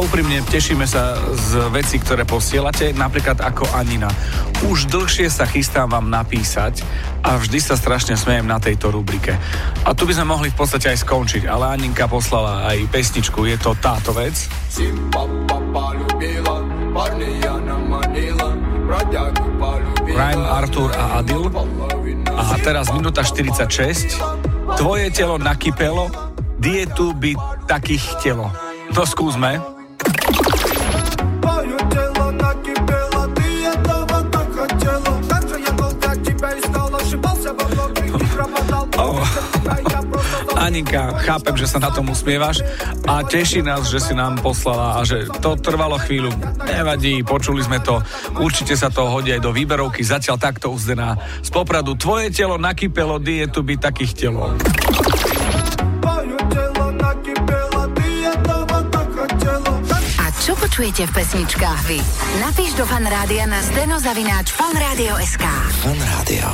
úprimne tešíme sa z veci, ktoré posielate, napríklad ako Anina. Už dlhšie sa chystám vám napísať a vždy sa strašne smejem na tejto rubrike. A tu by sme mohli v podstate aj skončiť, ale Aninka poslala aj pesničku, je to táto vec. Rhyme, Artur a Adil. A teraz minúta 46. Tvoje telo nakypelo, dietu by takých telo. No skúsme. Aninka, chápem, že sa na tom usmievaš a teší nás, že si nám poslala a že to trvalo chvíľu. Nevadí, počuli sme to. Určite sa to hodí aj do výberovky. Zatiaľ takto uzdená z Popradu. Tvoje telo nakypelo, dietu by takých telo. Čo počujete v pesničkách vy? Napíš do fanrádia na steno zavináč fanradio.sk Fanrádio.